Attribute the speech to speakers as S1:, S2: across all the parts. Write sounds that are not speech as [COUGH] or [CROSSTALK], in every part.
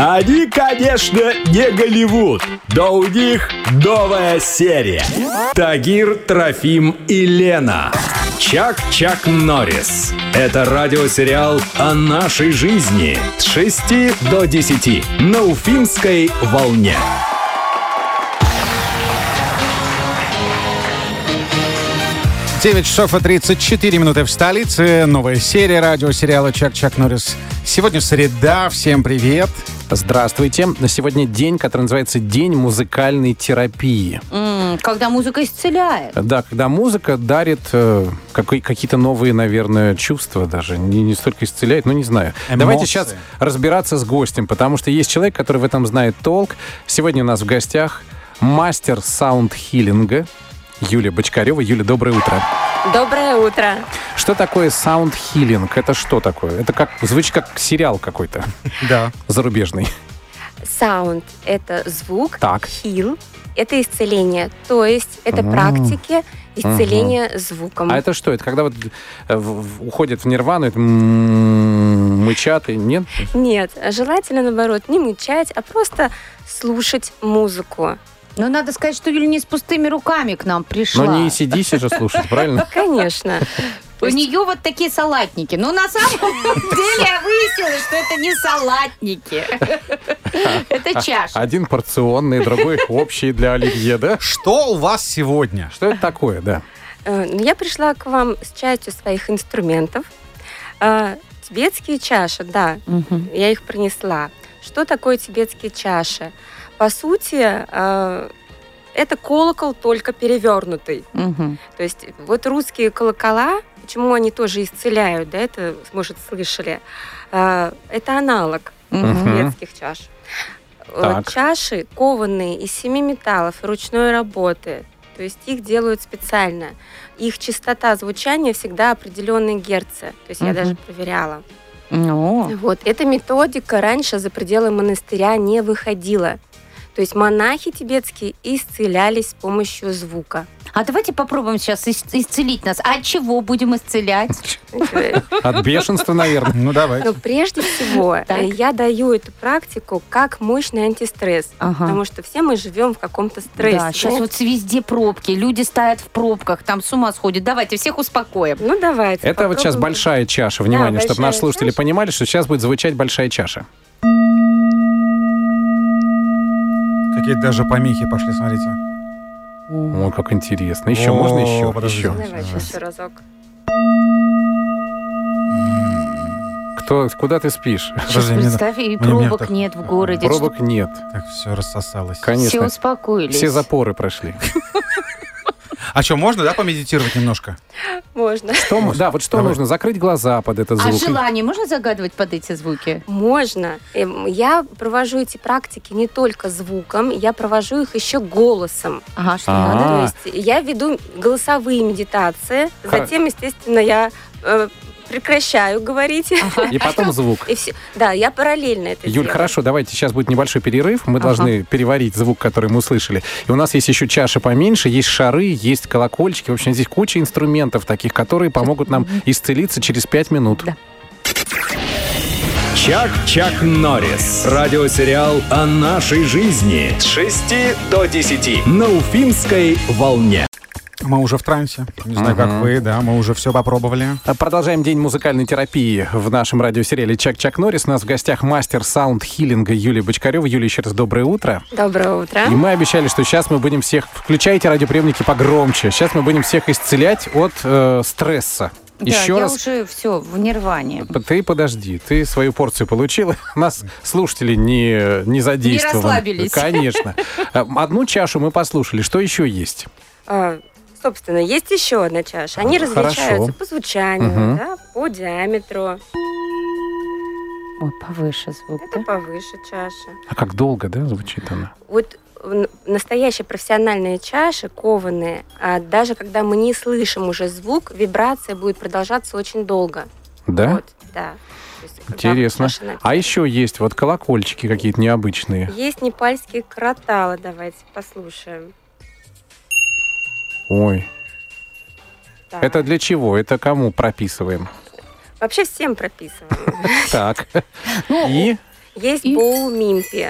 S1: Они, конечно, не Голливуд, но у них новая серия. Тагир, Трофим и Лена. Чак-Чак Норрис. Это радиосериал о нашей жизни с 6 до 10 на Уфимской волне.
S2: Девять часов и 34 минуты в столице. Новая серия радиосериала «Чак-Чак Норрис». Сегодня среда. Всем привет.
S3: Здравствуйте. Сегодня день, который называется День музыкальной терапии.
S4: М, Когда музыка исцеляет.
S3: Да, когда музыка дарит э, какой- какие-то новые, наверное, чувства даже. Не, не столько исцеляет, ну не знаю. Давайте
S2: Эмоции.
S3: сейчас разбираться с гостем, потому что есть человек, который в этом знает толк. Сегодня у нас в гостях мастер саунд-хиллинга Юлия Бочкарева. Юля, доброе утро.
S4: Доброе утро.
S3: Что такое саунд-хиллинг? Это что такое? Это как звучит как сериал какой-то
S2: Да.
S3: зарубежный.
S4: Саунд – это звук,
S3: Так.
S4: хил – это исцеление. То есть это
S3: М.
S4: практики исцеления звуком.
S3: А это что? Это когда вот э, в- в- уходят в нирвану, это м, мычат и нет?
S4: Нет, желательно, наоборот, не мычать, а просто слушать музыку.
S5: Ну, надо сказать, что Юля не с пустыми руками к нам пришла.
S3: Но не сидись же слушать, правильно? [LAUGHS]
S4: Конечно.
S5: У нее вот такие салатники. Но на самом [LAUGHS] деле выяснилось, что это не салатники. [LAUGHS] Это чаша.
S3: Один порционный, другой общий для оливье, да?
S2: Что у вас сегодня?
S3: Что это такое, да?
S4: Э, ну, Я пришла к вам с частью своих инструментов. Э, Тибетские чаши, да, я их принесла. Что такое тибетские чаши? По сути, э, это колокол только перевернутый.
S5: Мгм.
S4: То есть вот русские колокола, почему они тоже исцеляют, да, это, может, слышали, э, это аналог
S5: Мгм.
S4: тибетских чаш.
S3: Так.
S4: Чаши кованные из семи металлов и ручной работы. То есть их делают специально. Их частота звучания всегда определенные герцы. То есть я
S5: Мгм.
S4: даже проверяла.
S5: Ну,
S4: Вот эта методика раньше за пределы монастыря не выходила. То есть монахи тибетские исцелялись с помощью звука.
S5: а давайте попробуем сейчас ис- исцелить нас. А от чего будем исцелять?
S3: От бешенства, наверное.
S2: Ну, давайте.
S4: Но прежде всего
S5: Так.
S4: э, я даю эту практику как мощный антистресс.
S5: Ага.
S4: Потому что все мы живем в каком-то стрессе.
S5: Да, сейчас вот везде пробки, люди стоят в пробках, там с ума сходят. Давайте всех успокоим.
S4: Ну давайте.
S3: Это вот сейчас
S4: попробуем.
S3: большая чаша. Внимание, чтобы
S4: большая
S3: наши слушатели
S4: чаша.
S3: понимали, что сейчас будет звучать большая чаша.
S2: Какие-то даже помехи пошли, смотрите.
S3: О, как интересно. Еще,
S2: О,
S3: можно еще?
S2: подождите.
S3: Еще.
S4: Давай сейчас еще разок.
S3: Кто, куда ты спишь?
S2: Подожди, мне
S5: представь, и
S2: мне
S5: пробок
S2: так-
S5: нет в городе.
S3: Пробок нет.
S2: Так, все рассосалось.
S5: Все
S3: Конечно.
S5: успокоились.
S3: Все запоры прошли. [LAUGHS]
S2: А что, можно, да, помедитировать немножко?
S4: Можно.
S3: Что мо- да, вот что
S2: Давай.
S3: нужно? Закрыть глаза под этот
S5: А
S3: звук.
S5: желание можно загадывать под эти звуки?
S4: Можно. Эм, Я провожу эти практики не только звуком, я провожу их еще голосом.
S5: Ага, что
S3: А.
S5: надо?
S4: То есть я веду голосовые медитации, затем, естественно, я э, прекращаю говорить.
S3: И потом звук.
S4: И все. Да, я параллельно это
S3: Юль,
S4: делаю.
S3: хорошо, давайте сейчас будет небольшой перерыв. Мы
S5: Ага.
S3: должны переварить звук, который мы услышали. И у нас есть еще чаши поменьше, есть шары, есть колокольчики. В общем, здесь куча инструментов таких, которые помогут нам исцелиться через пять минут.
S5: Да.
S1: Чак-Чак Норрис. Радиосериал о нашей жизни с 6 до 10 на Уфимской волне.
S2: Мы уже в трансе. Не знаю, как
S3: Мгм.
S2: вы, да, мы уже все попробовали.
S3: А Продолжаем день музыкальной терапии в нашем радиосериале «Чак-Чак Норрис». У нас в гостях мастер саунд-хиллинга Юлия Бочкарева. Юлия, еще раз доброе утро.
S4: Доброе утро.
S3: И мы обещали, что сейчас мы будем всех... Включайте радиоприемники погромче. Сейчас мы будем всех исцелять от э, стресса.
S5: Да,
S3: Еще
S5: я
S3: раз...
S5: уже все в нирване.
S3: Ты подожди, ты свою порцию получила. [LAUGHS] Нас слушатели не, не задействованы.
S5: расслабились.
S3: Конечно. А, [LAUGHS] Одну чашу мы послушали. Что еще есть?
S4: Собственно, есть еще одна чаша. Они
S3: Хорошо.
S4: различаются по звучанию,
S3: Мгм.
S4: да, по диаметру.
S5: Ой, повыше звук,
S4: Это
S5: да?
S4: повыше чаша.
S3: А как долго, да, звучит она?
S4: Вот настоящие профессиональные чаши, кованые, а даже когда мы не слышим уже звук, вибрация будет продолжаться очень долго.
S3: Да?
S4: Вот, да. Есть,
S3: Интересно. А еще есть вот колокольчики какие-то необычные.
S4: Есть непальские кроталы, давайте послушаем.
S3: Ой,
S4: Да.
S3: это для чего? Это кому прописываем?
S4: Вообще всем прописываем. [LAUGHS]
S3: Так.
S5: Ну,
S3: И
S4: Есть боул мимпи.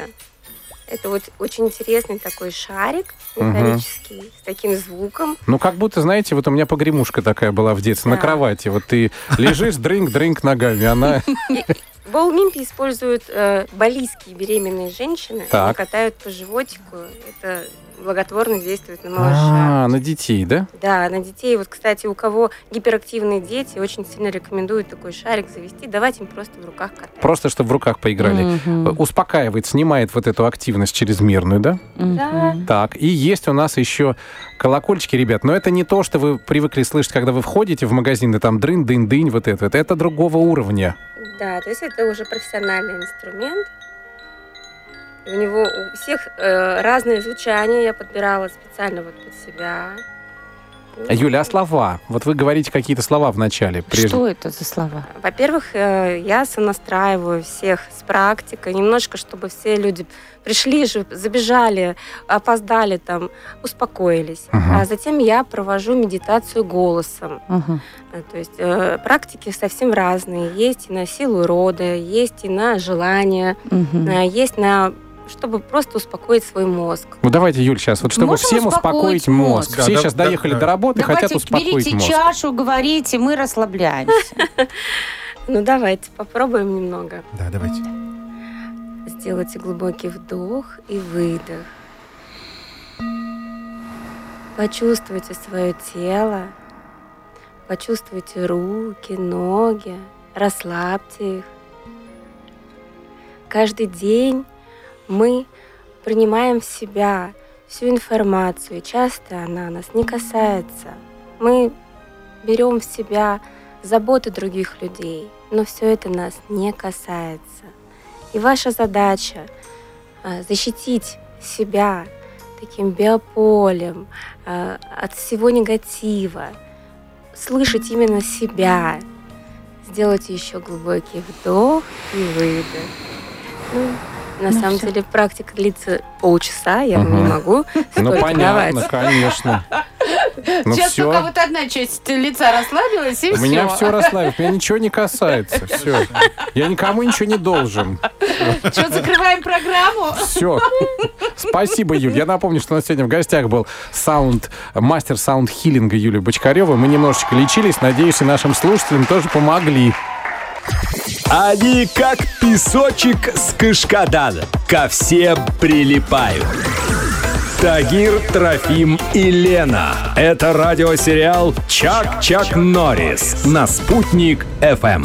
S4: Это вот очень интересный такой шарик металлический, с таким звуком.
S3: Ну, как будто, знаете, вот у меня погремушка такая была в детстве на
S4: Да.
S3: кровати. Вот ты [LAUGHS] лежишь, дрынк-дрынк ногами, она...
S4: Боул мимпи используют э, балийские беременные женщины.
S3: Так.
S4: Они катают по животику. Это благотворно действует на малыша.
S3: А, на детей, да?
S4: Да, на детей. Вот, кстати, у кого гиперактивные дети, очень сильно рекомендуют такой шарик завести, давать им просто в руках катать.
S3: Просто, чтобы в руках поиграли.
S5: Мгм.
S3: Успокаивает, снимает вот эту активность чрезмерную, да?
S4: Да.
S3: Так, и есть у нас еще колокольчики, ребят. Но это не то, что вы привыкли слышать, когда вы входите в магазин, и там дрын, дынь, дынь, вот это. вот. Это другого уровня.
S4: Да, то есть это уже профессиональный инструмент. У него у всех э, разное звучание. Я подбирала специально вот под себя. Ну,
S3: Юля, а слова? Вот вы говорите какие-то слова в начале. Прежде...
S5: Что это за слова?
S4: Во-первых, э, я сонастраиваю всех с практикой, немножко, чтобы все люди пришли же, забежали, опоздали там, успокоились.
S3: Мгм.
S4: А затем я провожу медитацию голосом. Э, То есть э, практики совсем разные. Есть и на силу рода, есть и на желание, э, есть на чтобы просто успокоить свой мозг.
S3: Ну давайте, Юль, сейчас, вот чтобы
S5: Можем
S3: всем успокоить
S5: успокоить
S3: мозг.
S5: мозг.
S2: Да,
S3: Все
S2: да,
S3: сейчас
S2: да,
S3: доехали
S2: да.
S3: до работы, хотят
S5: Давайте
S3: успокоить
S5: берите
S3: мозг.
S5: чашу, говорите, мы расслабляемся. [LAUGHS]
S4: Ну давайте попробуем немного.
S2: Да, давайте.
S4: Сделайте глубокий вдох и выдох. Почувствуйте свое тело. Почувствуйте руки, ноги. Расслабьте их. Каждый день мы принимаем в себя всю информацию. и Часто она нас не касается. Мы берем в себя заботы других людей, но все это нас не касается. И ваша задача а, защитить себя таким биополем а, от всего негатива, слышать именно себя, сделать еще глубокий вдох и выдох. На
S5: Ну,
S4: самом
S5: всё.
S4: деле практика длится полчаса, я вам не могу
S3: Ну, [LAUGHS] понятно,
S4: давать.
S3: конечно. Ну,
S5: Сейчас
S3: все.
S5: только вот одна часть лица расслабилась, и
S3: У меня
S5: все.
S3: все расслабилось, меня ничего не касается. [LAUGHS] Все. Я никому ничего не должен.
S5: Что, закрываем программу?
S3: Все. Спасибо, Юль. Я напомню, что у нас сегодня в гостях был саунд, мастер саунд-хиллинга Юлия Бочкарева. Мы немножечко лечились. Надеюсь, и нашим слушателям тоже помогли.
S1: Они как песочек с кашкадана. Ко всем прилипают. Тагир, Трофим и Лена. Это радиосериал «Чак-Чак Норрис» на «Спутник FM.